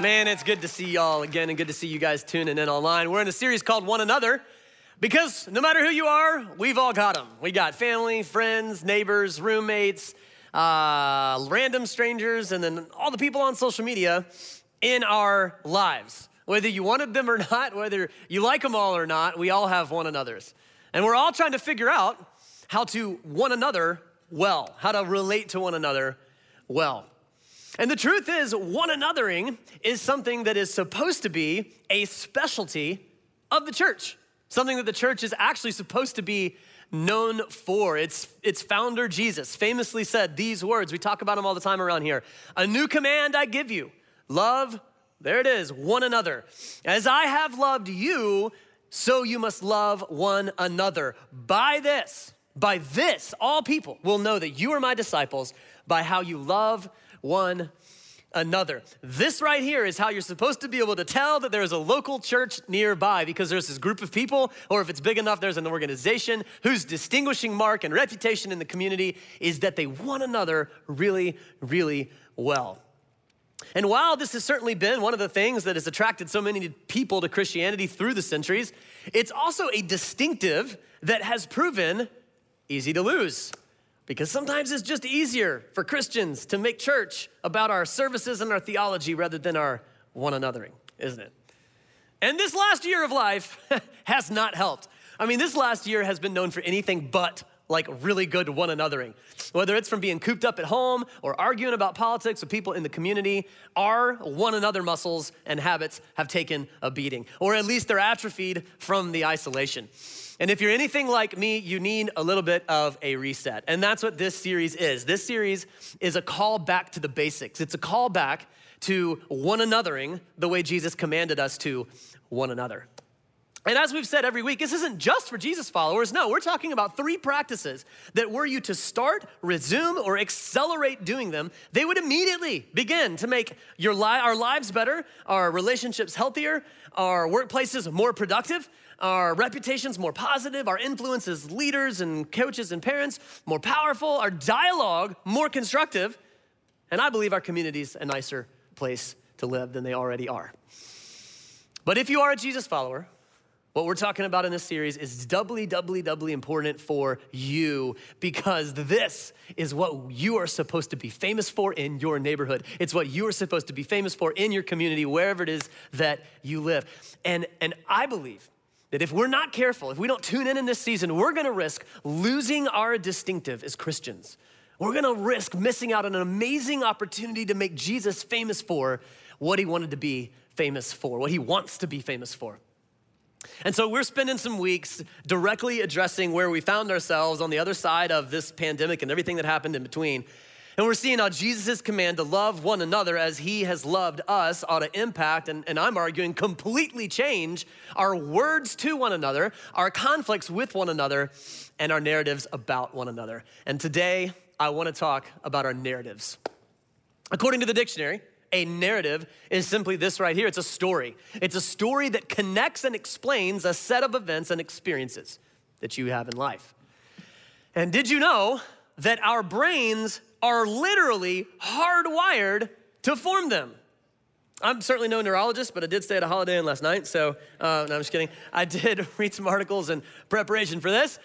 Man, it's good to see y'all again and good to see you guys tuning in online. We're in a series called One Another because no matter who you are, we've all got them. We got family, friends, neighbors, roommates, uh, random strangers, and then all the people on social media in our lives. Whether you wanted them or not, whether you like them all or not, we all have one another's. And we're all trying to figure out how to one another well, how to relate to one another well. And the truth is, one anothering is something that is supposed to be a specialty of the church, something that the church is actually supposed to be known for. Its, its founder, Jesus, famously said these words. We talk about them all the time around here A new command I give you love, there it is, one another. As I have loved you, so you must love one another. By this, by this, all people will know that you are my disciples by how you love one another. This right here is how you're supposed to be able to tell that there's a local church nearby because there's this group of people, or if it's big enough, there's an organization whose distinguishing mark and reputation in the community is that they one another really, really well. And while this has certainly been one of the things that has attracted so many people to Christianity through the centuries, it's also a distinctive that has proven easy to lose. Because sometimes it's just easier for Christians to make church about our services and our theology rather than our one anothering, isn't it? And this last year of life has not helped. I mean, this last year has been known for anything but like really good one anothering. Whether it's from being cooped up at home or arguing about politics with people in the community, our one another muscles and habits have taken a beating, or at least they're atrophied from the isolation. And if you're anything like me, you need a little bit of a reset. And that's what this series is. This series is a call back to the basics, it's a call back to one anothering the way Jesus commanded us to one another. And as we've said every week, this isn't just for Jesus followers. No, we're talking about three practices that were you to start, resume, or accelerate doing them, they would immediately begin to make your li- our lives better, our relationships healthier, our workplaces more productive, our reputations more positive, our influence as leaders and coaches and parents more powerful, our dialogue more constructive, and I believe our communities a nicer place to live than they already are. But if you are a Jesus follower, what we're talking about in this series is doubly, doubly, doubly important for you because this is what you are supposed to be famous for in your neighborhood. It's what you are supposed to be famous for in your community, wherever it is that you live. And, and I believe that if we're not careful, if we don't tune in in this season, we're gonna risk losing our distinctive as Christians. We're gonna risk missing out on an amazing opportunity to make Jesus famous for what he wanted to be famous for, what he wants to be famous for. And so we're spending some weeks directly addressing where we found ourselves on the other side of this pandemic and everything that happened in between. And we're seeing how Jesus' command to love one another as he has loved us ought to impact, and, and I'm arguing completely change our words to one another, our conflicts with one another, and our narratives about one another. And today, I want to talk about our narratives. According to the dictionary, a narrative is simply this right here it's a story. It's a story that connects and explains a set of events and experiences that you have in life. And did you know that our brains are literally hardwired to form them. I'm certainly no neurologist, but I did stay at a Holiday Inn last night. So, uh, no, I'm just kidding. I did read some articles in preparation for this.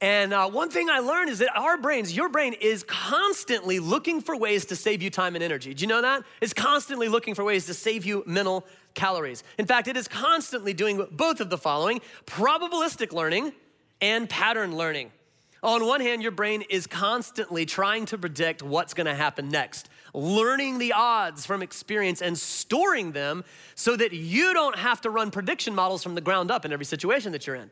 And uh, one thing I learned is that our brains, your brain, is constantly looking for ways to save you time and energy. Do you know that? It's constantly looking for ways to save you mental calories. In fact, it is constantly doing both of the following probabilistic learning and pattern learning. On one hand, your brain is constantly trying to predict what's gonna happen next, learning the odds from experience and storing them so that you don't have to run prediction models from the ground up in every situation that you're in.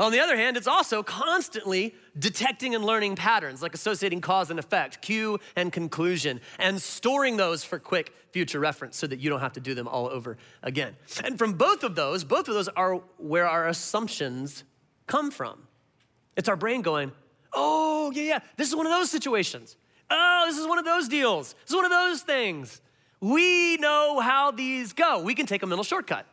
On the other hand, it's also constantly detecting and learning patterns, like associating cause and effect, cue and conclusion, and storing those for quick future reference so that you don't have to do them all over again. And from both of those, both of those are where our assumptions come from. It's our brain going, oh, yeah, yeah, this is one of those situations. Oh, this is one of those deals. This is one of those things. We know how these go. We can take a mental shortcut.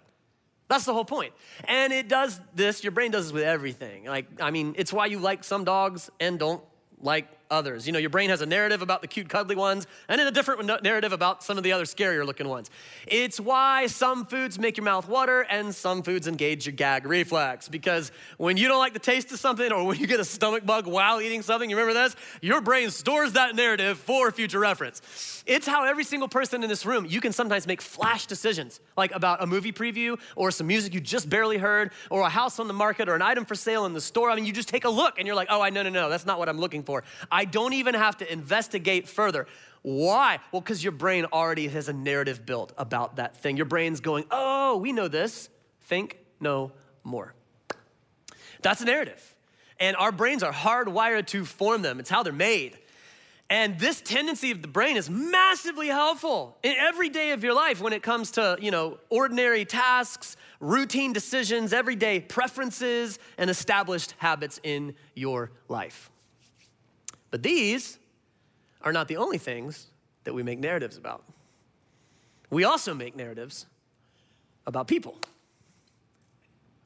That's the whole point. And it does this, your brain does this with everything. Like, I mean, it's why you like some dogs and don't like others. You know, your brain has a narrative about the cute, cuddly ones, and then a different narrative about some of the other scarier looking ones. It's why some foods make your mouth water and some foods engage your gag reflex. Because when you don't like the taste of something or when you get a stomach bug while eating something, you remember this? Your brain stores that narrative for future reference. It's how every single person in this room, you can sometimes make flash decisions, like about a movie preview or some music you just barely heard or a house on the market or an item for sale in the store. I mean, you just take a look and you're like, oh, I no, no, no, that's not what I'm looking for. I I don't even have to investigate further. Why? Well, because your brain already has a narrative built about that thing. Your brain's going, oh, we know this. Think no more. That's a narrative. And our brains are hardwired to form them, it's how they're made. And this tendency of the brain is massively helpful in every day of your life when it comes to, you know, ordinary tasks, routine decisions, everyday preferences, and established habits in your life. But these are not the only things that we make narratives about. We also make narratives about people.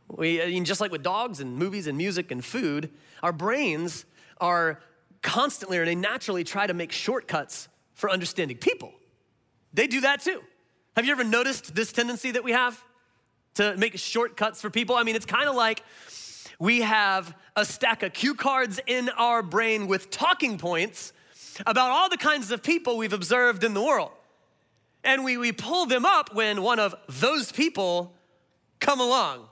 We, uh, I mean, just like with dogs and movies and music and food, our brains are constantly or they naturally try to make shortcuts for understanding people. They do that too. Have you ever noticed this tendency that we have to make shortcuts for people? I mean, it's kind of like we have a stack of cue cards in our brain with talking points about all the kinds of people we've observed in the world. And we, we pull them up when one of those people come along.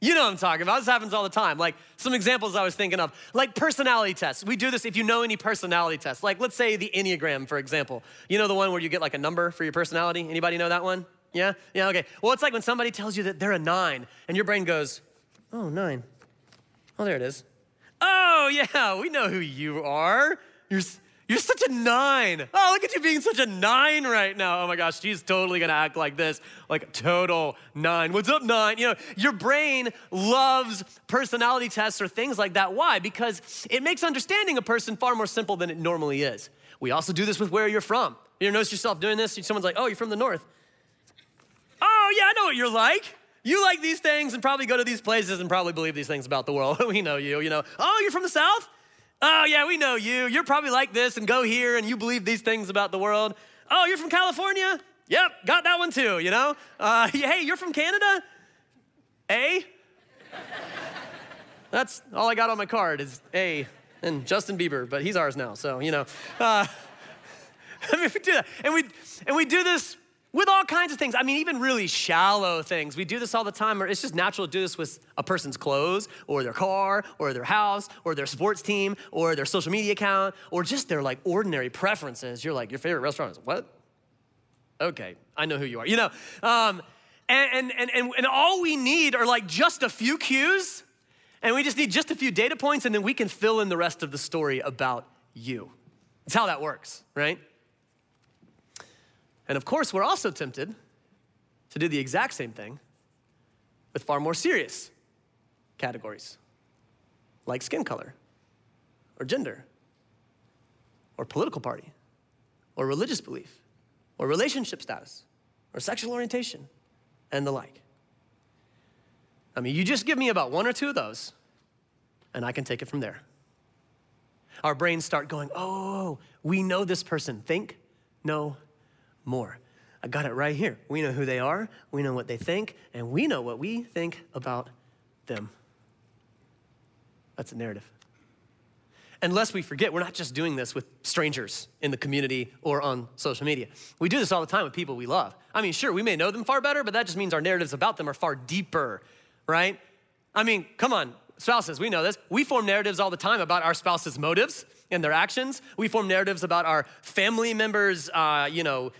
You know what I'm talking about. This happens all the time. Like some examples I was thinking of, like personality tests. We do this if you know any personality tests. Like let's say the Enneagram, for example. You know the one where you get like a number for your personality? Anybody know that one? Yeah? Yeah, okay. Well, it's like when somebody tells you that they're a nine, and your brain goes, oh, nine. Oh, there it is. Oh, yeah, we know who you are. You're, you're such a nine. Oh, look at you being such a nine right now. Oh my gosh, she's totally gonna act like this, like total nine. What's up, nine? You know, your brain loves personality tests or things like that. Why? Because it makes understanding a person far more simple than it normally is. We also do this with where you're from. You notice yourself doing this? Someone's like, oh, you're from the north. Oh, yeah, I know what you're like. You like these things and probably go to these places and probably believe these things about the world. we know you, you know. Oh, you're from the South? Oh, yeah, we know you. You're probably like this and go here and you believe these things about the world. Oh, you're from California? Yep, got that one too, you know. Uh, hey, you're from Canada? A? That's all I got on my card is A and Justin Bieber, but he's ours now, so, you know. Uh, I mean, we do that. And we, and we do this with all kinds of things. I mean, even really shallow things. We do this all the time, or it's just natural to do this with a person's clothes, or their car, or their house, or their sports team, or their social media account, or just their like ordinary preferences. You're like, your favorite restaurant is what? Okay, I know who you are. You know, um, and, and, and, and all we need are like just a few cues, and we just need just a few data points, and then we can fill in the rest of the story about you. It's how that works, right? And of course, we're also tempted to do the exact same thing with far more serious categories, like skin color, or gender, or political party, or religious belief, or relationship status, or sexual orientation, and the like. I mean, you just give me about one or two of those, and I can take it from there. Our brains start going, oh, we know this person. Think, no, more. I got it right here. We know who they are, we know what they think, and we know what we think about them. That's a narrative. Unless we forget, we're not just doing this with strangers in the community or on social media. We do this all the time with people we love. I mean, sure, we may know them far better, but that just means our narratives about them are far deeper, right? I mean, come on, spouses, we know this. We form narratives all the time about our spouse's motives and their actions. We form narratives about our family members, uh, you know,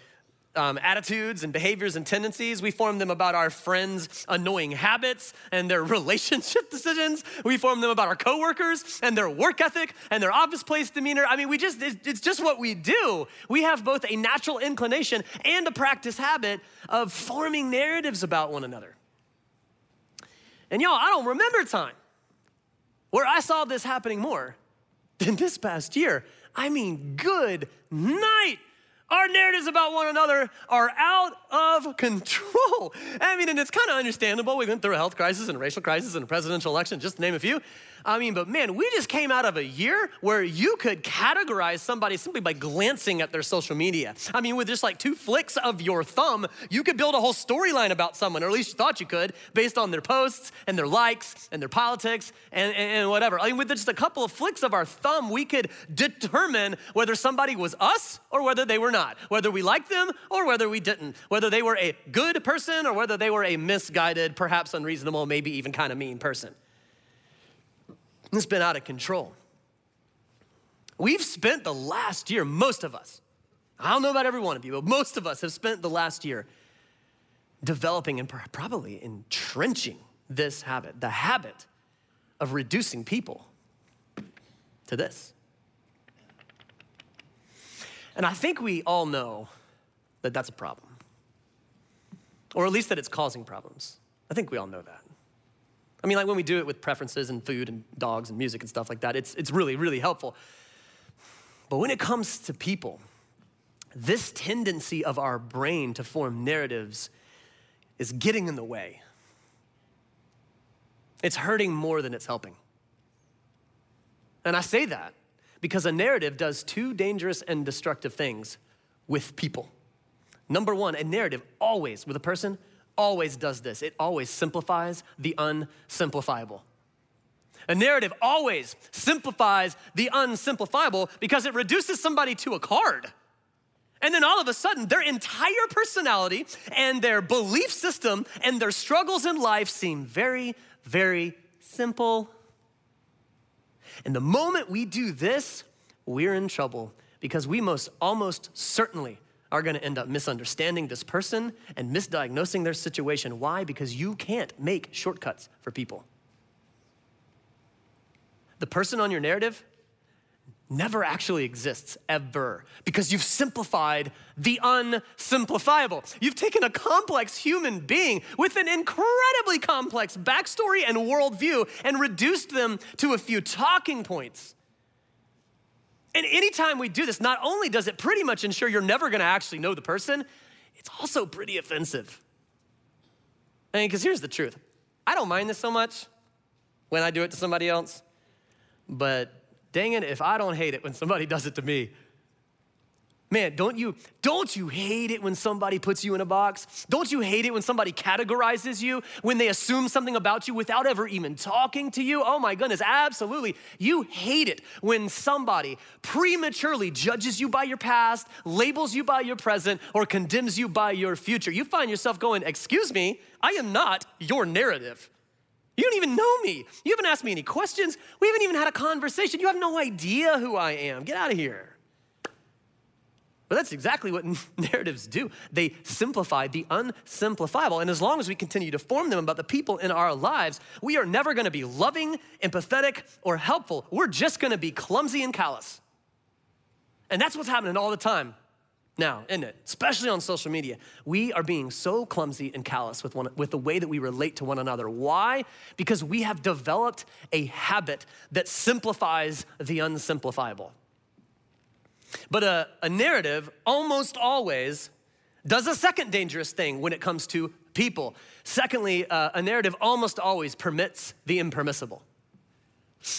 um, attitudes and behaviors and tendencies. We form them about our friends' annoying habits and their relationship decisions. We form them about our coworkers and their work ethic and their office place demeanor. I mean, we just, it's just what we do. We have both a natural inclination and a practice habit of forming narratives about one another. And y'all, I don't remember time where I saw this happening more than this past year. I mean, good night. Our narratives about one another are out of control. I mean, and it's kind of understandable. We went through a health crisis and a racial crisis and a presidential election, just to name a few. I mean, but man, we just came out of a year where you could categorize somebody simply by glancing at their social media. I mean, with just like two flicks of your thumb, you could build a whole storyline about someone, or at least you thought you could, based on their posts and their likes and their politics and, and, and whatever. I mean, with just a couple of flicks of our thumb, we could determine whether somebody was us or whether they were not, whether we liked them or whether we didn't, whether they were a good person or whether they were a misguided, perhaps unreasonable, maybe even kind of mean person. It's been out of control. We've spent the last year, most of us, I don't know about every one of you, but most of us have spent the last year developing and probably entrenching this habit, the habit of reducing people to this. And I think we all know that that's a problem, or at least that it's causing problems. I think we all know that. I mean, like when we do it with preferences and food and dogs and music and stuff like that, it's, it's really, really helpful. But when it comes to people, this tendency of our brain to form narratives is getting in the way. It's hurting more than it's helping. And I say that because a narrative does two dangerous and destructive things with people. Number one, a narrative always, with a person, always does this it always simplifies the unsimplifiable. A narrative always simplifies the unsimplifiable because it reduces somebody to a card. And then all of a sudden, their entire personality and their belief system and their struggles in life seem very, very simple. And the moment we do this, we're in trouble because we most almost certainly are going to end up misunderstanding this person and misdiagnosing their situation. Why? Because you can't make shortcuts for people. The person on your narrative never actually exists, ever, because you've simplified the unsimplifiable. You've taken a complex human being with an incredibly complex backstory and worldview and reduced them to a few talking points. And anytime we do this, not only does it pretty much ensure you're never gonna actually know the person, it's also pretty offensive. I mean, because here's the truth I don't mind this so much when I do it to somebody else, but dang it, if I don't hate it when somebody does it to me, Man, don't you don't you hate it when somebody puts you in a box? Don't you hate it when somebody categorizes you, when they assume something about you without ever even talking to you? Oh my goodness, absolutely. You hate it when somebody prematurely judges you by your past, labels you by your present, or condemns you by your future. You find yourself going, "Excuse me, I am not your narrative." You don't even know me. You haven't asked me any questions. We haven't even had a conversation. You have no idea who I am. Get out of here. But that's exactly what narratives do. They simplify the unsimplifiable. And as long as we continue to form them about the people in our lives, we are never gonna be loving, empathetic, or helpful. We're just gonna be clumsy and callous. And that's what's happening all the time now, isn't it? Especially on social media. We are being so clumsy and callous with, one, with the way that we relate to one another. Why? Because we have developed a habit that simplifies the unsimplifiable. But a, a narrative almost always does a second dangerous thing when it comes to people. Secondly, uh, a narrative almost always permits the impermissible.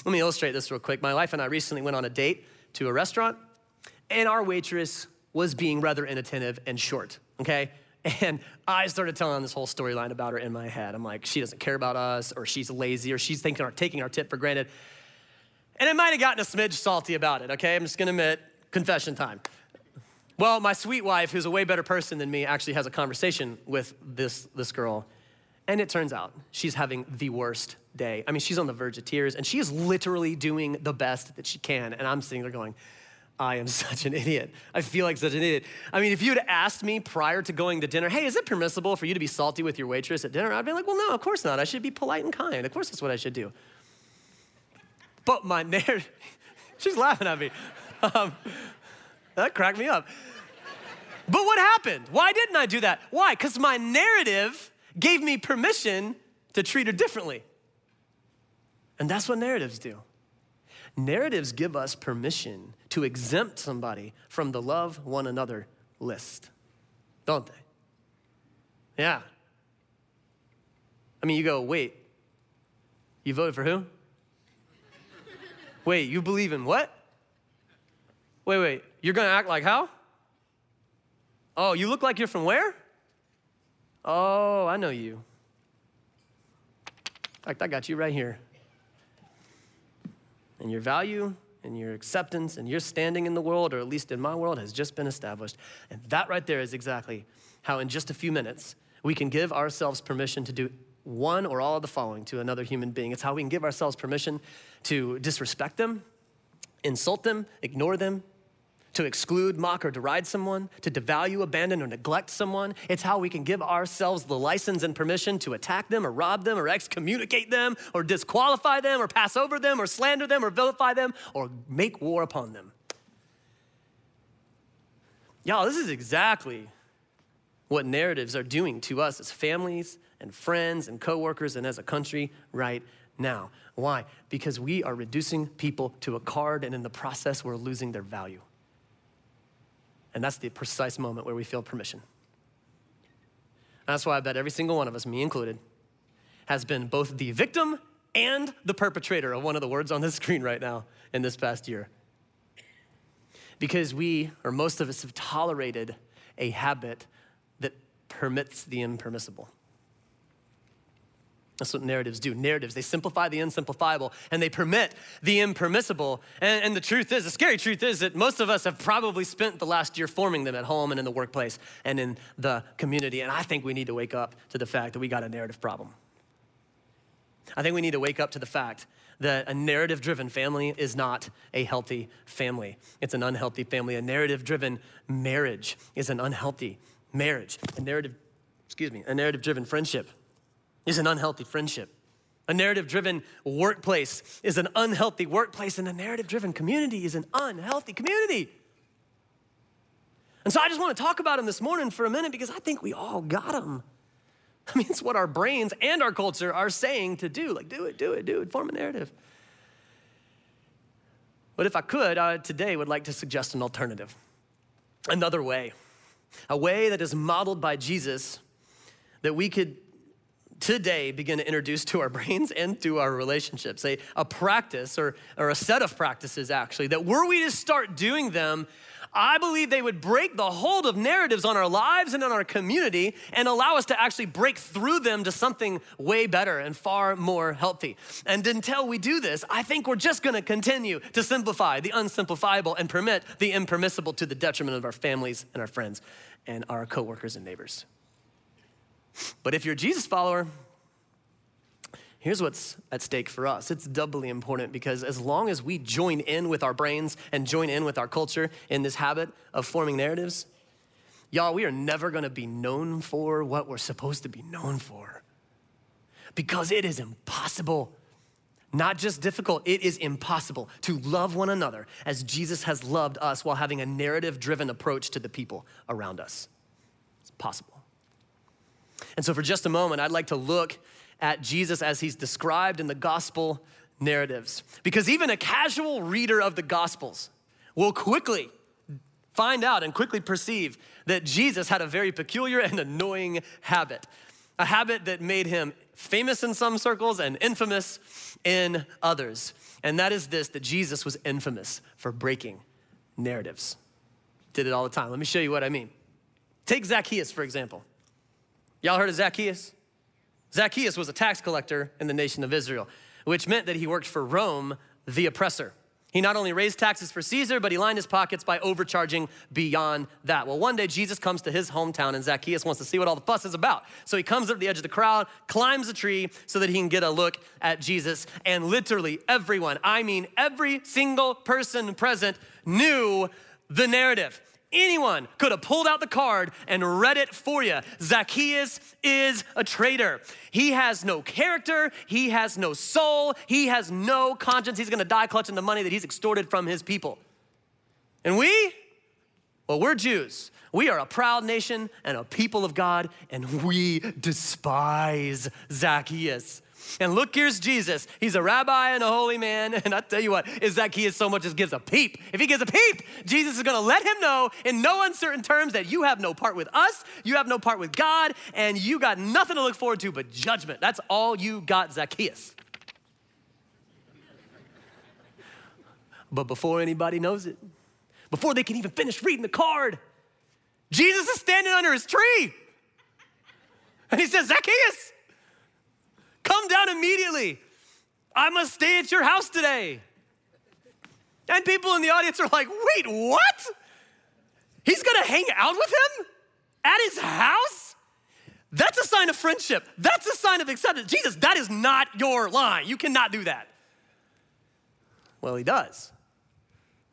Let me illustrate this real quick. My wife and I recently went on a date to a restaurant, and our waitress was being rather inattentive and short, okay? And I started telling this whole storyline about her in my head. I'm like, she doesn't care about us, or she's lazy, or she's thinking, or taking our tip for granted. And I might have gotten a smidge salty about it, okay? I'm just gonna admit, confession time. Well, my sweet wife, who's a way better person than me, actually has a conversation with this, this girl. And it turns out she's having the worst day. I mean, she's on the verge of tears and she is literally doing the best that she can. And I'm sitting there going, I am such an idiot. I feel like such an idiot. I mean, if you had asked me prior to going to dinner, hey, is it permissible for you to be salty with your waitress at dinner? I'd be like, well, no, of course not. I should be polite and kind. Of course, that's what I should do. But my narrative, she's laughing at me. Um, that cracked me up. But what happened? Why didn't I do that? Why? Because my narrative gave me permission to treat her differently. And that's what narratives do. Narratives give us permission to exempt somebody from the love one another list, don't they? Yeah. I mean, you go, wait, you voted for who? wait, you believe in what? Wait, wait, you're gonna act like how? Oh, you look like you're from where? Oh, I know you. In fact, I got you right here. And your value and your acceptance and your standing in the world, or at least in my world, has just been established. And that right there is exactly how, in just a few minutes, we can give ourselves permission to do one or all of the following to another human being. It's how we can give ourselves permission to disrespect them, insult them, ignore them, to exclude, mock, or deride someone, to devalue, abandon, or neglect someone. It's how we can give ourselves the license and permission to attack them, or rob them, or excommunicate them, or disqualify them, or pass over them, or slander them, or vilify them, or make war upon them. Y'all, this is exactly what narratives are doing to us as families and friends and coworkers and as a country right now. Why? Because we are reducing people to a card, and in the process, we're losing their value. And that's the precise moment where we feel permission. That's why I bet every single one of us, me included, has been both the victim and the perpetrator of one of the words on the screen right now in this past year. Because we, or most of us, have tolerated a habit that permits the impermissible. That's what narratives do. Narratives, they simplify the unsimplifiable and they permit the impermissible. And, and, the truth is, the scary truth is that most of us have probably spent the last year forming them at home and in the workplace and in the community. And I think we need to wake up to the fact that we got a narrative problem. I think we need to wake up to the fact that a narrative driven family is not a healthy family. It's an unhealthy family. A narrative driven marriage is an unhealthy marriage. A narrative, excuse me, a narrative driven friendship is an unhealthy friendship. A narrative driven workplace is an unhealthy workplace, and a narrative driven community is an unhealthy community. And so I just want to talk about them this morning for a minute because I think we all got them. I mean, it's what our brains and our culture are saying to do. Like, do it, do it, do it, form a narrative. But if I could, I today would like to suggest an alternative, another way, a way that is modeled by Jesus that we could today begin to introduce to our brains and to our relationships a, a practice or, or a set of practices actually that were we to start doing them I believe they would break the hold of narratives on our lives and on our community and allow us to actually break through them to something way better and far more healthy. And until we do this, I think we're just gonna continue to simplify the unsimplifiable and permit the impermissible to the detriment of our families and our friends and our coworkers and neighbors. But if you're a Jesus follower, here's what's at stake for us. It's doubly important because as long as we join in with our brains and join in with our culture in this habit of forming narratives, y'all, we are never gonna be known for what we're supposed to be known for. Because it is impossible, not just difficult, it is impossible to love one another as Jesus has loved us while having a narrative driven approach to the people around us. It's possible. And so, for just a moment, I'd like to look at Jesus as he's described in the gospel narratives. Because even a casual reader of the gospels will quickly find out and quickly perceive that Jesus had a very peculiar and annoying habit, a habit that made him famous in some circles and infamous in others. And that is this that Jesus was infamous for breaking narratives. Did it all the time. Let me show you what I mean. Take Zacchaeus, for example. Y'all heard of Zacchaeus? Zacchaeus was a tax collector in the nation of Israel, which meant that he worked for Rome, the oppressor. He not only raised taxes for Caesar, but he lined his pockets by overcharging beyond that. Well, one day Jesus comes to his hometown and Zacchaeus wants to see what all the fuss is about. So he comes up to the edge of the crowd, climbs a tree so that he can get a look at Jesus. And literally everyone, I mean every single person present, knew the narrative. Anyone could have pulled out the card and read it for you. Zacchaeus is a traitor. He has no character. He has no soul. He has no conscience. He's gonna die clutching the money that he's extorted from his people. And we, well, we're Jews. We are a proud nation and a people of God, and we despise Zacchaeus. And look, here's Jesus. He's a rabbi and a holy man. And I tell you what, is Zacchaeus so much as gives a peep. If he gives a peep, Jesus is gonna let him know in no uncertain terms that you have no part with us, you have no part with God, and you got nothing to look forward to but judgment. That's all you got, Zacchaeus. But before anybody knows it, before they can even finish reading the card, Jesus is standing under his tree. And he says, Zacchaeus, Come down immediately. I must stay at your house today. And people in the audience are like, wait, what? He's gonna hang out with him at his house? That's a sign of friendship. That's a sign of acceptance. Jesus, that is not your line. You cannot do that. Well, he does.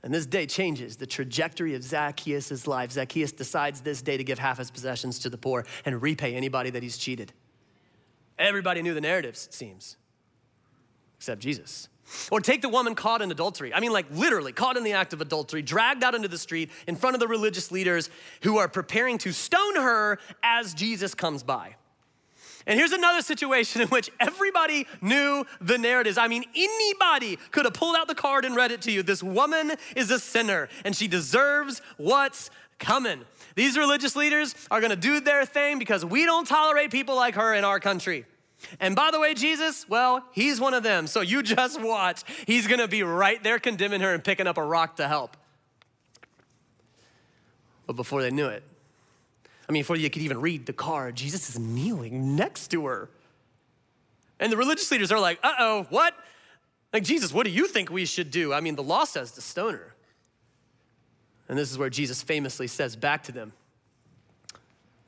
And this day changes the trajectory of Zacchaeus' life. Zacchaeus decides this day to give half his possessions to the poor and repay anybody that he's cheated. Everybody knew the narratives, it seems, except Jesus. Or take the woman caught in adultery. I mean, like literally caught in the act of adultery, dragged out into the street in front of the religious leaders who are preparing to stone her as Jesus comes by. And here's another situation in which everybody knew the narratives. I mean, anybody could have pulled out the card and read it to you. This woman is a sinner and she deserves what's coming. These religious leaders are gonna do their thing because we don't tolerate people like her in our country. And by the way, Jesus, well, he's one of them. So you just watch. He's gonna be right there condemning her and picking up a rock to help. But before they knew it, I mean, before you could even read the card, Jesus is kneeling next to her. And the religious leaders are like, uh oh, what? Like, Jesus, what do you think we should do? I mean, the law says to stone her. And this is where Jesus famously says back to them,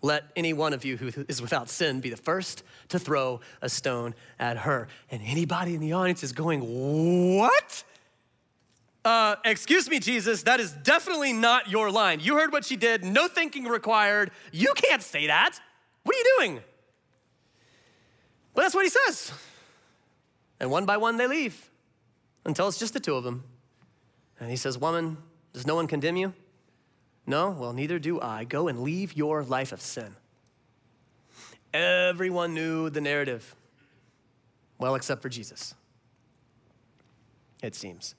let any one of you who is without sin be the first to throw a stone at her. And anybody in the audience is going, What? Uh, excuse me, Jesus, that is definitely not your line. You heard what she did, no thinking required. You can't say that. What are you doing? But that's what he says. And one by one they leave until it's just the two of them. And he says, Woman, does no one condemn you? No? Well, neither do I. Go and leave your life of sin. Everyone knew the narrative. Well, except for Jesus, it seems.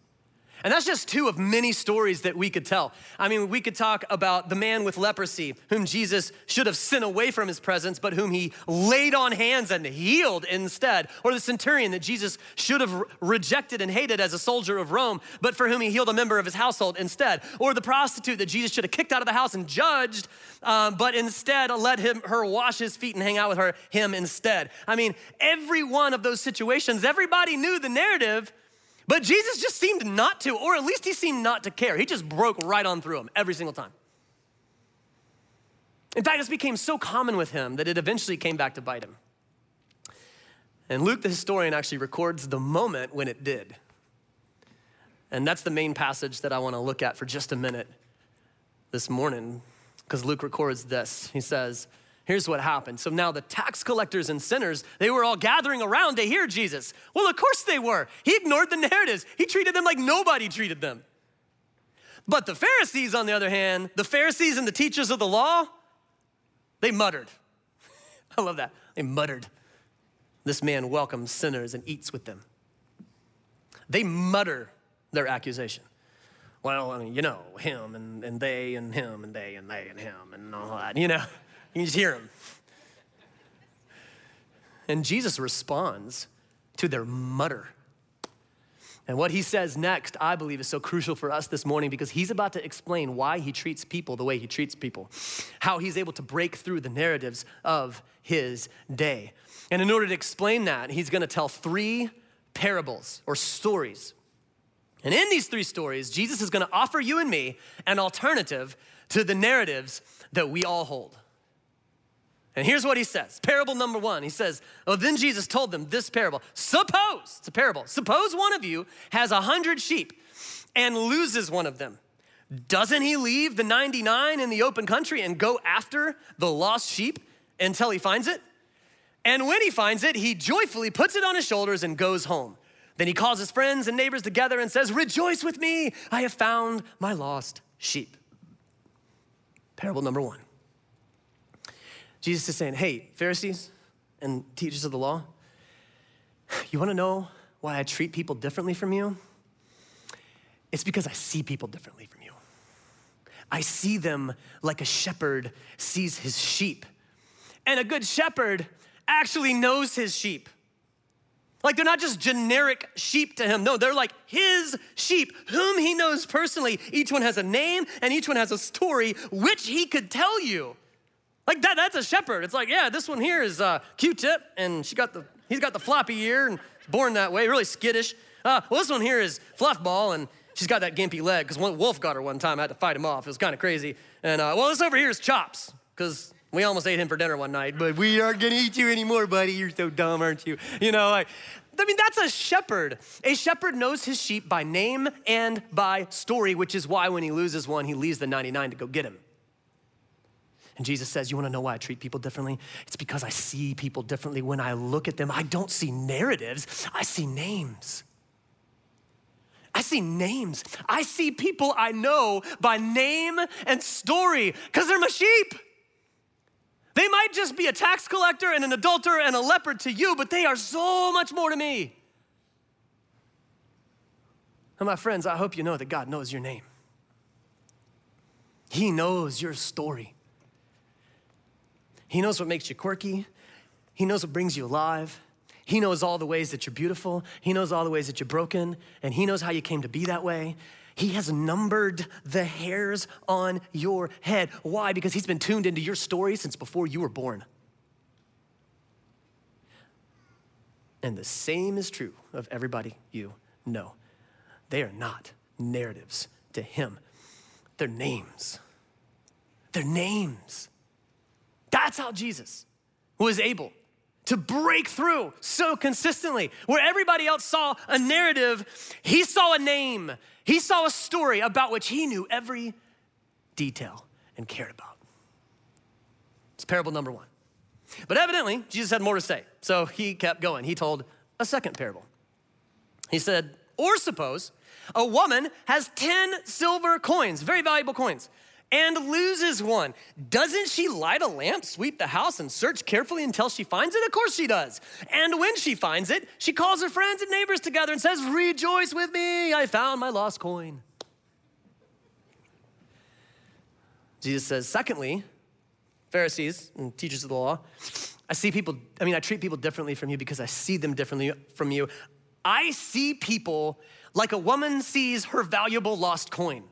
And that's just two of many stories that we could tell. I mean, we could talk about the man with leprosy, whom Jesus should have sent away from his presence, but whom he laid on hands and healed instead. Or the centurion that Jesus should have rejected and hated as a soldier of Rome, but for whom he healed a member of his household instead. Or the prostitute that Jesus should have kicked out of the house and judged, um, but instead let him, her wash his feet and hang out with her, him instead. I mean, every one of those situations, everybody knew the narrative but Jesus just seemed not to, or at least he seemed not to care. He just broke right on through them every single time. In fact, this became so common with him that it eventually came back to bite him. And Luke, the historian, actually records the moment when it did. And that's the main passage that I want to look at for just a minute this morning, because Luke records this. He says, Here's what happened. So now the tax collectors and sinners, they were all gathering around to hear Jesus. Well, of course they were. He ignored the narratives, he treated them like nobody treated them. But the Pharisees, on the other hand, the Pharisees and the teachers of the law, they muttered. I love that. They muttered. This man welcomes sinners and eats with them. They mutter their accusation. Well, I mean, you know, him and, and they and him and they and they and him and all that, you know. You can just hear him. And Jesus responds to their mutter. And what he says next, I believe, is so crucial for us this morning because he's about to explain why he treats people the way he treats people, how he's able to break through the narratives of his day. And in order to explain that, he's going to tell three parables or stories And in these three stories, Jesus is going to offer you and me an alternative to the narratives that we all hold. And here's what he says Parable number one. He says, Oh, then Jesus told them this parable. Suppose, it's a parable, suppose one of you has a hundred sheep and loses one of them. Doesn't he leave the 99 in the open country and go after the lost sheep until he finds it? And when he finds it, he joyfully puts it on his shoulders and goes home. Then he calls his friends and neighbors together and says, Rejoice with me, I have found my lost sheep. Parable number one. Jesus is saying, Hey, Pharisees and teachers of the law, you wanna know why I treat people differently from you? It's because I see people differently from you. I see them like a shepherd sees his sheep. And a good shepherd actually knows his sheep. Like they're not just generic sheep to him. No, they're like his sheep, whom he knows personally. Each one has a name and each one has a story which he could tell you. Like that, that's a shepherd. It's like, yeah, this one here is uh, Q-tip, and she got the, he's got the floppy ear and born that way, really skittish. Uh, well, this one here is Fluffball, and she's got that gimpy leg because one wolf got her one time. I had to fight him off. It was kind of crazy. And uh, well, this over here is Chops because we almost ate him for dinner one night, but we aren't gonna eat you anymore, buddy. You're so dumb, aren't you? You know, like, I mean, that's a shepherd. A shepherd knows his sheep by name and by story, which is why when he loses one, he leaves the 99 to go get him. And Jesus says, You wanna know why I treat people differently? It's because I see people differently. When I look at them, I don't see narratives, I see names. I see names. I see people I know by name and story because they're my sheep. They might just be a tax collector and an adulterer and a leopard to you, but they are so much more to me. And my friends, I hope you know that God knows your name. He knows your story. He knows what makes you quirky. He knows what brings you alive. He knows all the ways that you're beautiful. He knows all the ways that you're broken. And He knows how you came to be that way. He has numbered the hairs on your head. Why? Because He's been tuned into your story since before you were born. And the same is true of everybody you know. They are not narratives to Him, they're names. They're names. That's how Jesus was able to break through so consistently. Where everybody else saw a narrative, he saw a name, he saw a story about which he knew every detail and cared about. It's parable number one. But evidently, Jesus had more to say, so he kept going. He told a second parable. He said, Or suppose a woman has 10 silver coins, very valuable coins and loses one. Doesn't she light a lamp, sweep the house, and search carefully until she finds it? Of course she does. And when she finds it, she calls her friends and neighbors together and says, Rejoice with me, I found my lost coin. Jesus says, secondly, Pharisees and teachers of the law, I see people, I mean, I treat people differently from you because I see them differently from you. I see people like a woman sees her valuable lost coin.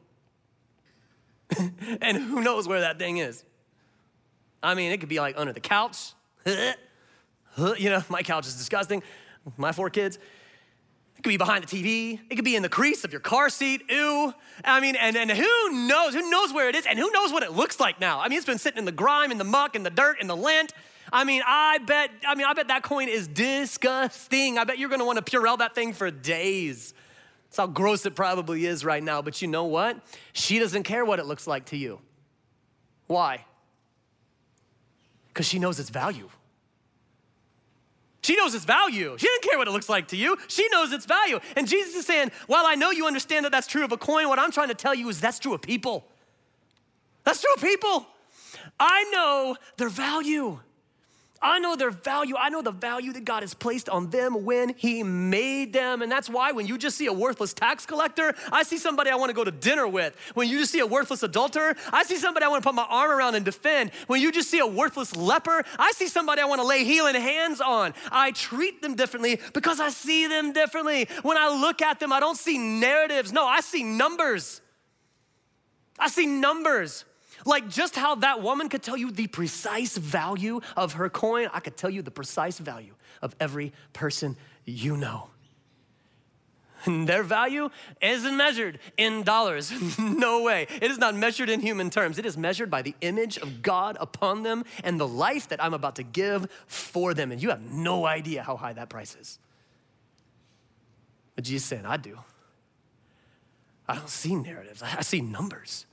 and who knows where that thing is? I mean, it could be like under the couch. you know, my couch is disgusting. My four kids. It could be behind the TV. It could be in the crease of your car seat. Ew. I mean, and, and who knows? Who knows where it is? And who knows what it looks like now? I mean, it's been sitting in the grime, in the muck, in the dirt, in the lint. I mean, I bet, I mean, I bet that coin is disgusting. I bet you're gonna wanna Purell that thing for days. That's how gross it probably is right now. But you know what? She doesn't care what it looks like to you. Why? Because she knows its value. She knows its value. She doesn't care what it looks like to you. She knows its value. And Jesus is saying, while I know you understand that that's true of a coin, what I'm trying to tell you is that's true of people. That's true of people. I know their value. I know their value. I know the value that God has placed on them when He made them. And that's why when you just see a worthless tax collector, I see somebody I want to go to dinner with. When you just see a worthless adulterer, I see somebody I want to put my arm around and defend. When you just see a worthless leper, I see somebody I want to lay healing hands on. I treat them differently because I see them differently. When I look at them, I don't see narratives. No, I see numbers. I see numbers. Like just how that woman could tell you the precise value of her coin, I could tell you the precise value of every person you know. Their value isn't measured in dollars. no way. It is not measured in human terms. It is measured by the image of God upon them and the life that I'm about to give for them. And you have no idea how high that price is. But Jesus saying, I do. I don't see narratives, I see numbers.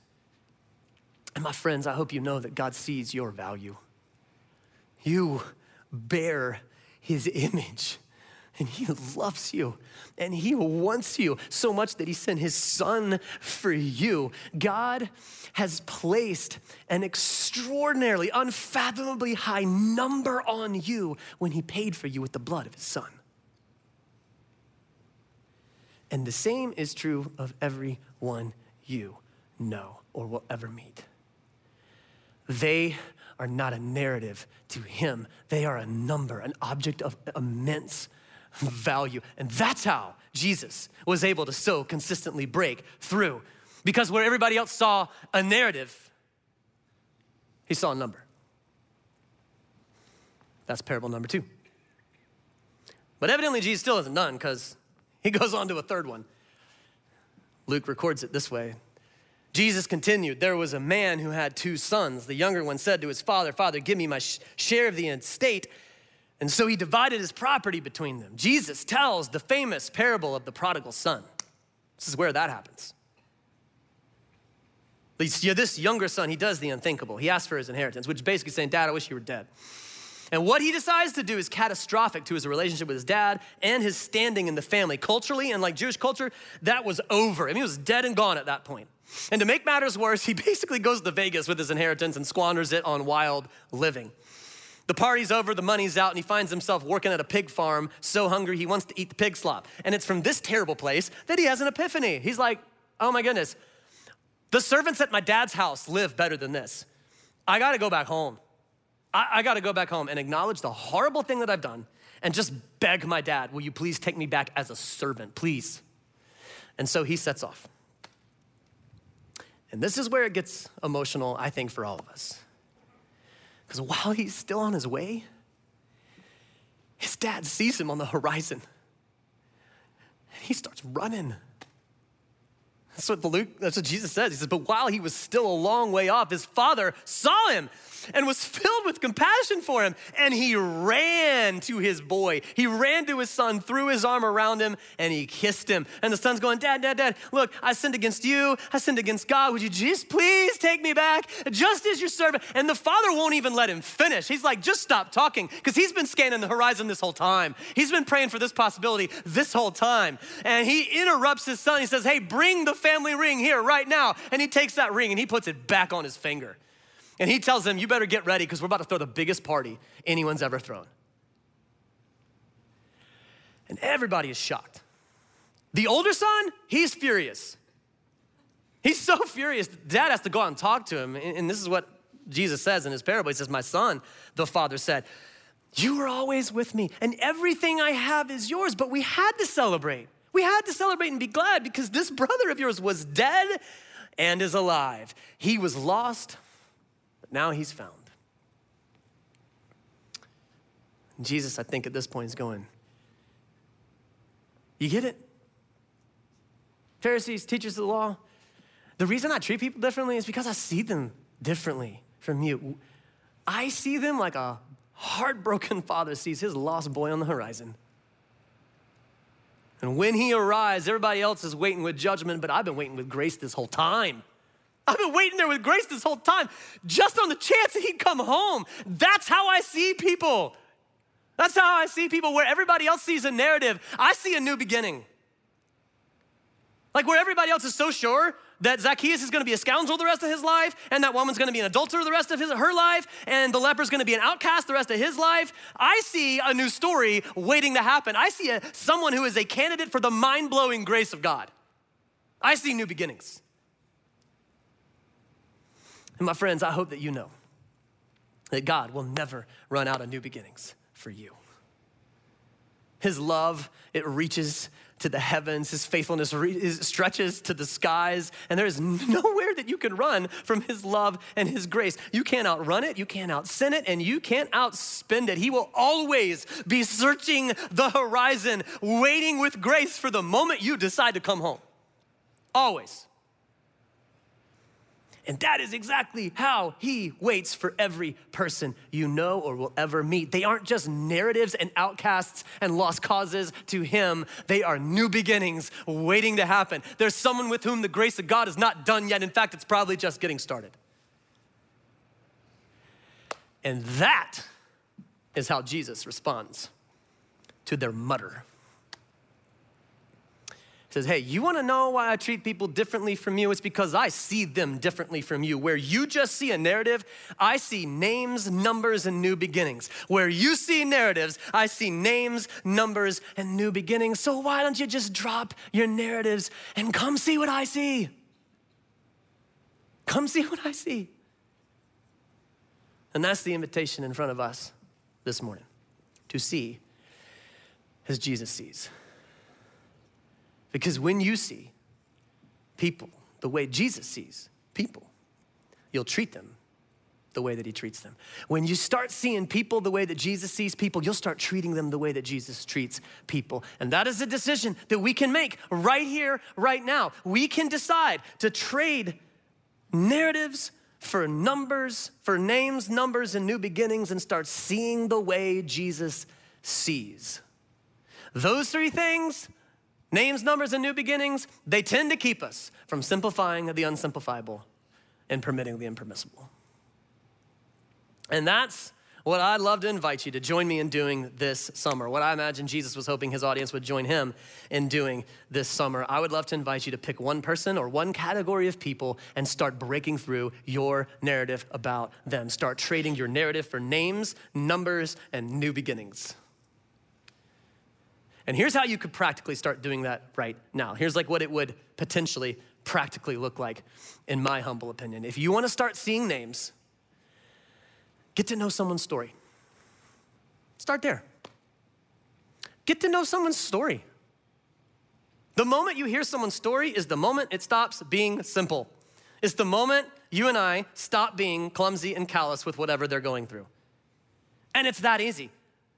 And my friends, I hope you know that God sees your value. You bear his image. And he loves you and he wants you so much that he sent his son for you. God has placed an extraordinarily, unfathomably high number on you when he paid for you with the blood of his son. And the same is true of everyone you know or will ever meet. They are not a narrative to him, they are a number, an object of immense value. And that's how Jesus was able to so consistently break through. Because where everybody else saw a narrative, he saw a number. That's parable number two. But evidently, Jesus still isn't done because he goes on to a third one. Luke records it this way Jesus continued, There was a man who had two sons. The younger one said to his father, Father, give me my sh- share of the estate. And so he divided his property between them. Jesus tells the famous parable of the prodigal son. This is where that happens. This younger son, he does the unthinkable. He asks for his inheritance, which is basically saying, Dad, I wish you were dead. And what he decides to do is catastrophic to his relationship with his dad and his standing in the family. Culturally and like Jewish culture, that was over. I mean, he was dead and gone at that point. And to make matters worse, he basically goes to Vegas with his inheritance and squanders it on wild living. The party's over, the money's out, and he finds himself working at a pig farm, so hungry he wants to eat the pig slop. And it's from this terrible place that he has an epiphany. He's like, oh my goodness, the servants at my dad's house live better than this. I gotta go back home. I, I gotta go back home and acknowledge the horrible thing that I've done and just beg my dad, will you please take me back as a servant, please? And so he sets off. And this is where it gets emotional, I think, for all of us. Because while he's still on his way, his dad sees him on the horizon. And he starts running. That's what Luke, that's what Jesus says. He says, but while he was still a long way off, his father saw him and was filled with compassion for him. And he ran to his boy. He ran to his son, threw his arm around him, and he kissed him. And the son's going, Dad, Dad, Dad, look, I sinned against you. I sinned against God. Would you just please take me back, just as your servant? And the father won't even let him finish. He's like, just stop talking, because he's been scanning the horizon this whole time. He's been praying for this possibility this whole time. And he interrupts his son. He says, Hey, bring the family ring here right now. And he takes that ring and he puts it back on his finger. And he tells them, You better get ready because we're about to throw the biggest party anyone's ever thrown. And everybody is shocked. The older son, he's furious. He's so furious. Dad has to go out and talk to him. And this is what Jesus says in his parable. He says, My son, the father said, You were always with me, and everything I have is yours. But we had to celebrate. We had to celebrate and be glad because this brother of yours was dead and is alive. He was lost, now he's found. Jesus, I think at this point, is going, You get it? Pharisees, teachers of the law, the reason I treat people differently is because I see them differently from you. I see them like a heartbroken father sees his lost boy on the horizon. And when he arrives, everybody else is waiting with judgment, but I've been waiting with grace this whole time. I've been waiting there with grace this whole time, just on the chance that he'd come home. That's how I see people. That's how I see people. Where everybody else sees a narrative, I see a new beginning. Like where everybody else is so sure that Zacchaeus is going to be a scoundrel the rest of his life, and that woman's going to be an adulterer the rest of his, her life, and the leper's going to be an outcast the rest of his life. I see a new story waiting to happen. I see a, someone who is a candidate for the mind blowing grace of God. I see new beginnings. And my friends, I hope that you know that God will never run out of new beginnings for you. His love, it reaches to the heavens. His faithfulness re- stretches to the skies. And there is nowhere that you can run from His love and His grace. You can't outrun it, you can't outsin it, and you can't outspend it. He will always be searching the horizon, waiting with grace for the moment you decide to come home. Always. And that is exactly how he waits for every person you know or will ever meet. They aren't just narratives and outcasts and lost causes to him, they are new beginnings waiting to happen. There's someone with whom the grace of God is not done yet. In fact, it's probably just getting started. And that is how Jesus responds to their mutter says, Hey, you wanna know why I treat people differently from you? It's because I see them differently from you. Where you just see a narrative, I see names, numbers, and new beginnings. Where you see narratives, I see names, numbers, and new beginnings. So why don't you just drop your narratives and come see what I see? Come see what I see. And that's the invitation in front of us this morning to see as Jesus sees. Because when you see people the way Jesus sees people, you'll treat them the way that he treats them. When you start seeing people the way that Jesus sees people, you'll start treating them the way that Jesus treats people. And that is a decision that we can make right here, right now. We can decide to trade narratives for numbers, for names, numbers, and new beginnings, and start seeing the way Jesus sees. Those three things Names, numbers, and new beginnings, they tend to keep us from simplifying the unsimplifiable and permitting the impermissible. And that's what I'd love to invite you to join me in doing this summer. What I imagine Jesus was hoping his audience would join him in doing this summer. I would love to invite you to pick one person or one category of people and start breaking through your narrative about them. Start trading your narrative for names, numbers, and new beginnings. And here's how you could practically start doing that right now. Here's like what it would potentially practically look like, in my humble opinion. If you wanna start seeing names, get to know someone's story. Start there. Get to know someone's story. The moment you hear someone's story is the moment it stops being simple. It's the moment you and I stop being clumsy and callous with whatever they're going through. And it's that easy.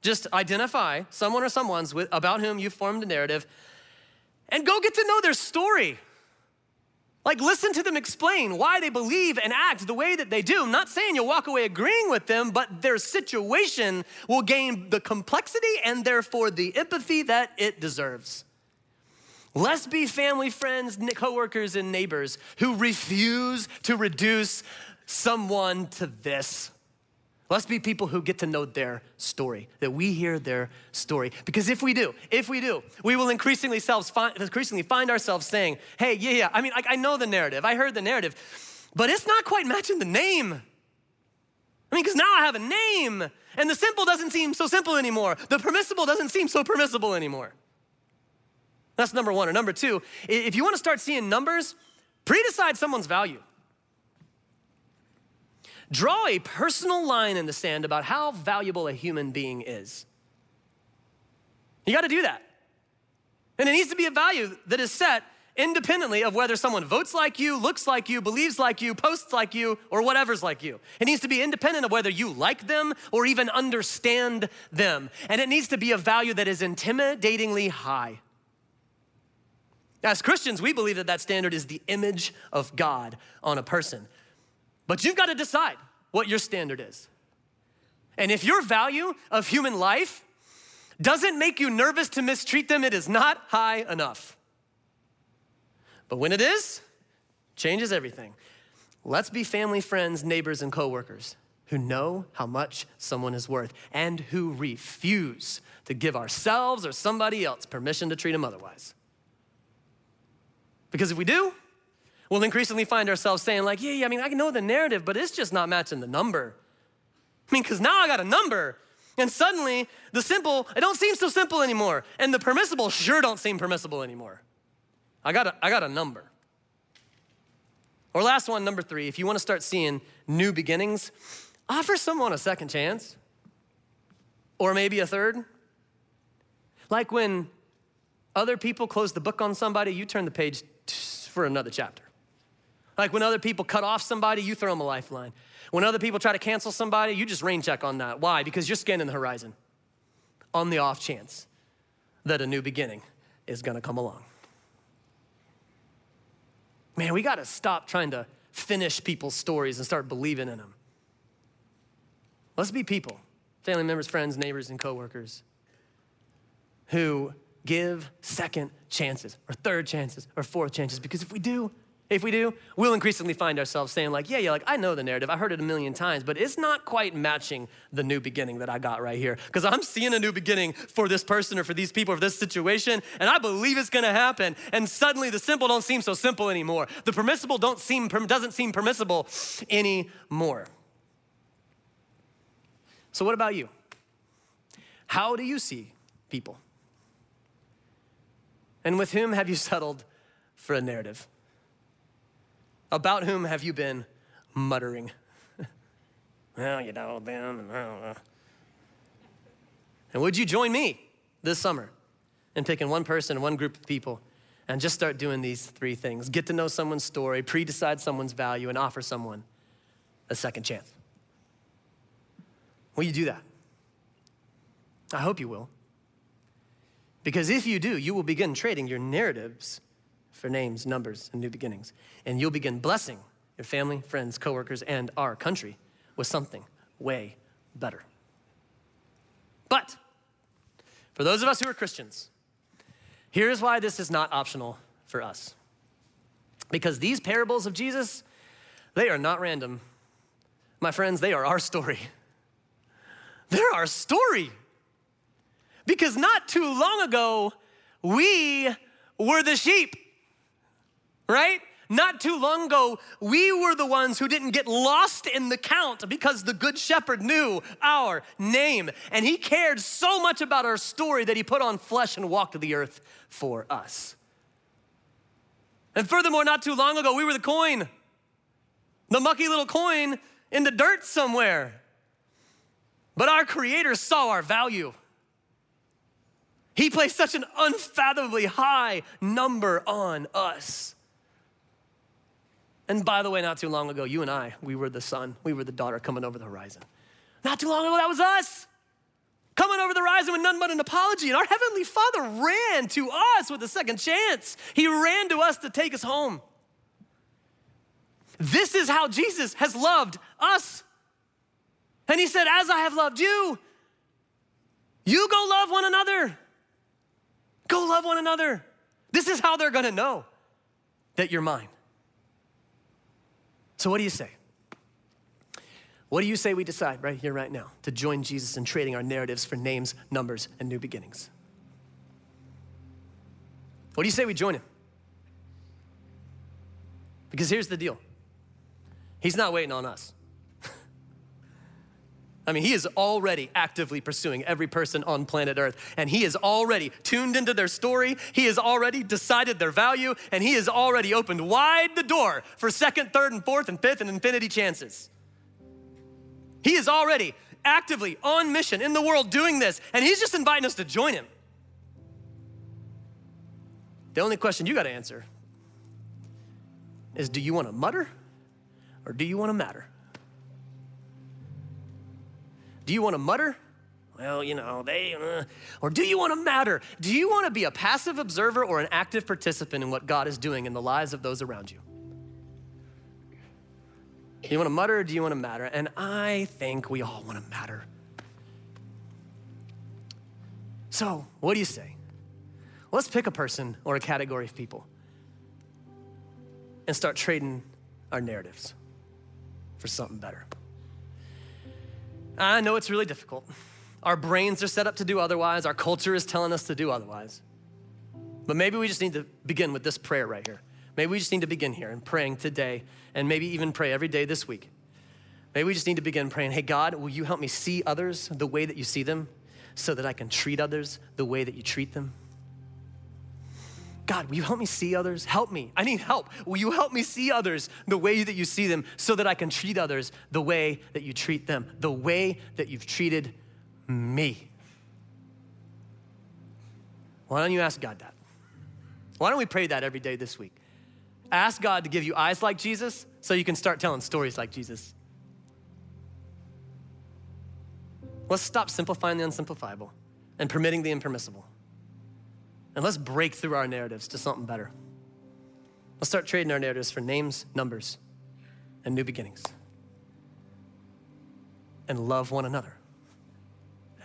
Just identify someone or someone's with, about whom you've formed a narrative and go get to know their story. Like, listen to them explain why they believe and act the way that they do. I'm not saying you'll walk away agreeing with them, but their situation will gain the complexity and therefore the empathy that it deserves. Let's be family, friends, coworkers, and neighbors who refuse to reduce someone to this. Let's be people who get to know their story, that we hear their story. Because if we do, if we do, we will increasingly, find, increasingly find ourselves saying, hey, yeah, yeah, I mean, I, I know the narrative, I heard the narrative, but it's not quite matching the name. I mean, because now I have a name, and the simple doesn't seem so simple anymore. The permissible doesn't seem so permissible anymore. That's number one. Or number two, if you want to start seeing numbers, pre decide someone's value. Draw a personal line in the sand about how valuable a human being is. You got to do that. And it needs to be a value that is set independently of whether someone votes like you, looks like you, believes like you, posts like you, or whatever's like you. It needs to be independent of whether you like them or even understand them. And it needs to be a value that is intimidatingly high. As Christians, we believe that that standard is the image of God on a person. But you've got to decide what your standard is. And if your value of human life doesn't make you nervous to mistreat them, it is not high enough. But when it is, changes everything. Let's be family, friends, neighbors, and coworkers who know how much someone is worth and who refuse to give ourselves or somebody else permission to treat them otherwise. Because if we do, we'll increasingly find ourselves saying, like, yeah, yeah, I mean, I know the narrative, but it's just not matching the number. I mean, because now I got a number. And suddenly, the simple, it don't seem so simple anymore. And the permissible sure don't seem permissible anymore. I got a, I got a number. Or last one, number three, if you want to start seeing new beginnings, offer someone a second chance. Or maybe a third. Like when other people close the book on somebody, you turn the page for another chapter. Like when other people cut off somebody, you throw them a lifeline. When other people try to cancel somebody, you just rain check on that. Why? Because you're scanning the horizon on the off chance that a new beginning is gonna come along. Man, we gotta stop trying to finish people's stories and start believing in them. Let's be people, family members, friends, neighbors, and coworkers who give second chances or third chances or fourth chances because if we do, if we do, we'll increasingly find ourselves saying, like, yeah, yeah, like I know the narrative, I heard it a million times, but it's not quite matching the new beginning that I got right here. Because I'm seeing a new beginning for this person or for these people or this situation, and I believe it's gonna happen. And suddenly the simple don't seem so simple anymore. The permissible don't seem doesn't seem permissible anymore. So what about you? How do you see people? And with whom have you settled for a narrative? About whom have you been muttering? well, you know, them, and uh, uh. And would you join me this summer in picking one person, one group of people, and just start doing these three things get to know someone's story, pre decide someone's value, and offer someone a second chance? Will you do that? I hope you will. Because if you do, you will begin trading your narratives for names, numbers, and new beginnings. And you'll begin blessing your family, friends, coworkers, and our country with something way better. But for those of us who are Christians, here's why this is not optional for us. Because these parables of Jesus, they are not random. My friends, they are our story. They're our story. Because not too long ago, we were the sheep right? Not too long ago, we were the ones who didn't get lost in the count because the Good Shepherd knew our name. And he cared so much about our story that he put on flesh and walked the earth for us. And furthermore, not too long ago, we were the coin, the mucky little coin in the dirt somewhere. But our Creator saw our value. He placed such an unfathomably high number on us. And by the way, not too long ago, you and I, we were the son, we were the daughter coming over the horizon. Not too long ago, that was us. Coming over the horizon with none but an apology. And our Heavenly Father ran to us with a second chance. He ran to us to take us home. This is how Jesus has loved us. And He said, As I have loved you, you go love one another. Go love one another. This is how they're gonna know that you're mine. So, what do you say? What do you say we decide right here, right now, to join Jesus in trading our narratives for names, numbers, and new beginnings? What do you say we join him? Because here's the deal He's not waiting on us. I mean, he is already actively pursuing every person on planet Earth, and he is already tuned into their story. He has already decided their value, and he has already opened wide the door for second, third, and fourth, and fifth, and infinity chances. He is already actively on mission in the world doing this, and he's just inviting us to join him. The only question you got to answer is do you want to mutter or do you want to matter? Do you want to mutter? Well, you know, they, uh, or do you want to matter? Do you want to be a passive observer or an active participant in what God is doing in the lives of those around you? Do you want to mutter or do you want to matter? And I think we all want to matter. So, what do you say? Let's pick a person or a category of people and start trading our narratives for something better. I know it's really difficult. Our brains are set up to do otherwise, our culture is telling us to do otherwise. But maybe we just need to begin with this prayer right here. Maybe we just need to begin here and praying today, and maybe even pray every day this week. Maybe we just need to begin praying, hey, God, will you help me see others the way that you see them so that I can treat others the way that you treat them? God, will you help me see others? Help me. I need help. Will you help me see others the way that you see them so that I can treat others the way that you treat them, the way that you've treated me? Why don't you ask God that? Why don't we pray that every day this week? Ask God to give you eyes like Jesus so you can start telling stories like Jesus. Let's stop simplifying the unsimplifiable and permitting the impermissible. And let's break through our narratives to something better. Let's start trading our narratives for names, numbers, and new beginnings. And love one another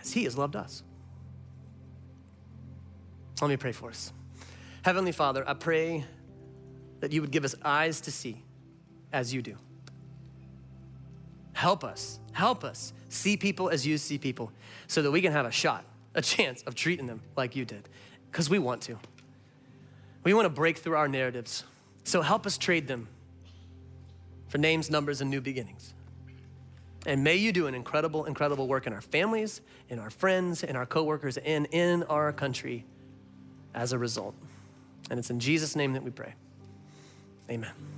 as He has loved us. Let me pray for us. Heavenly Father, I pray that you would give us eyes to see as you do. Help us, help us see people as you see people so that we can have a shot, a chance of treating them like you did, because we want to. We want to break through our narratives. So help us trade them for names, numbers, and new beginnings. And may you do an incredible, incredible work in our families, in our friends, in our coworkers, and in our country as a result. And it's in Jesus' name that we pray. Amen.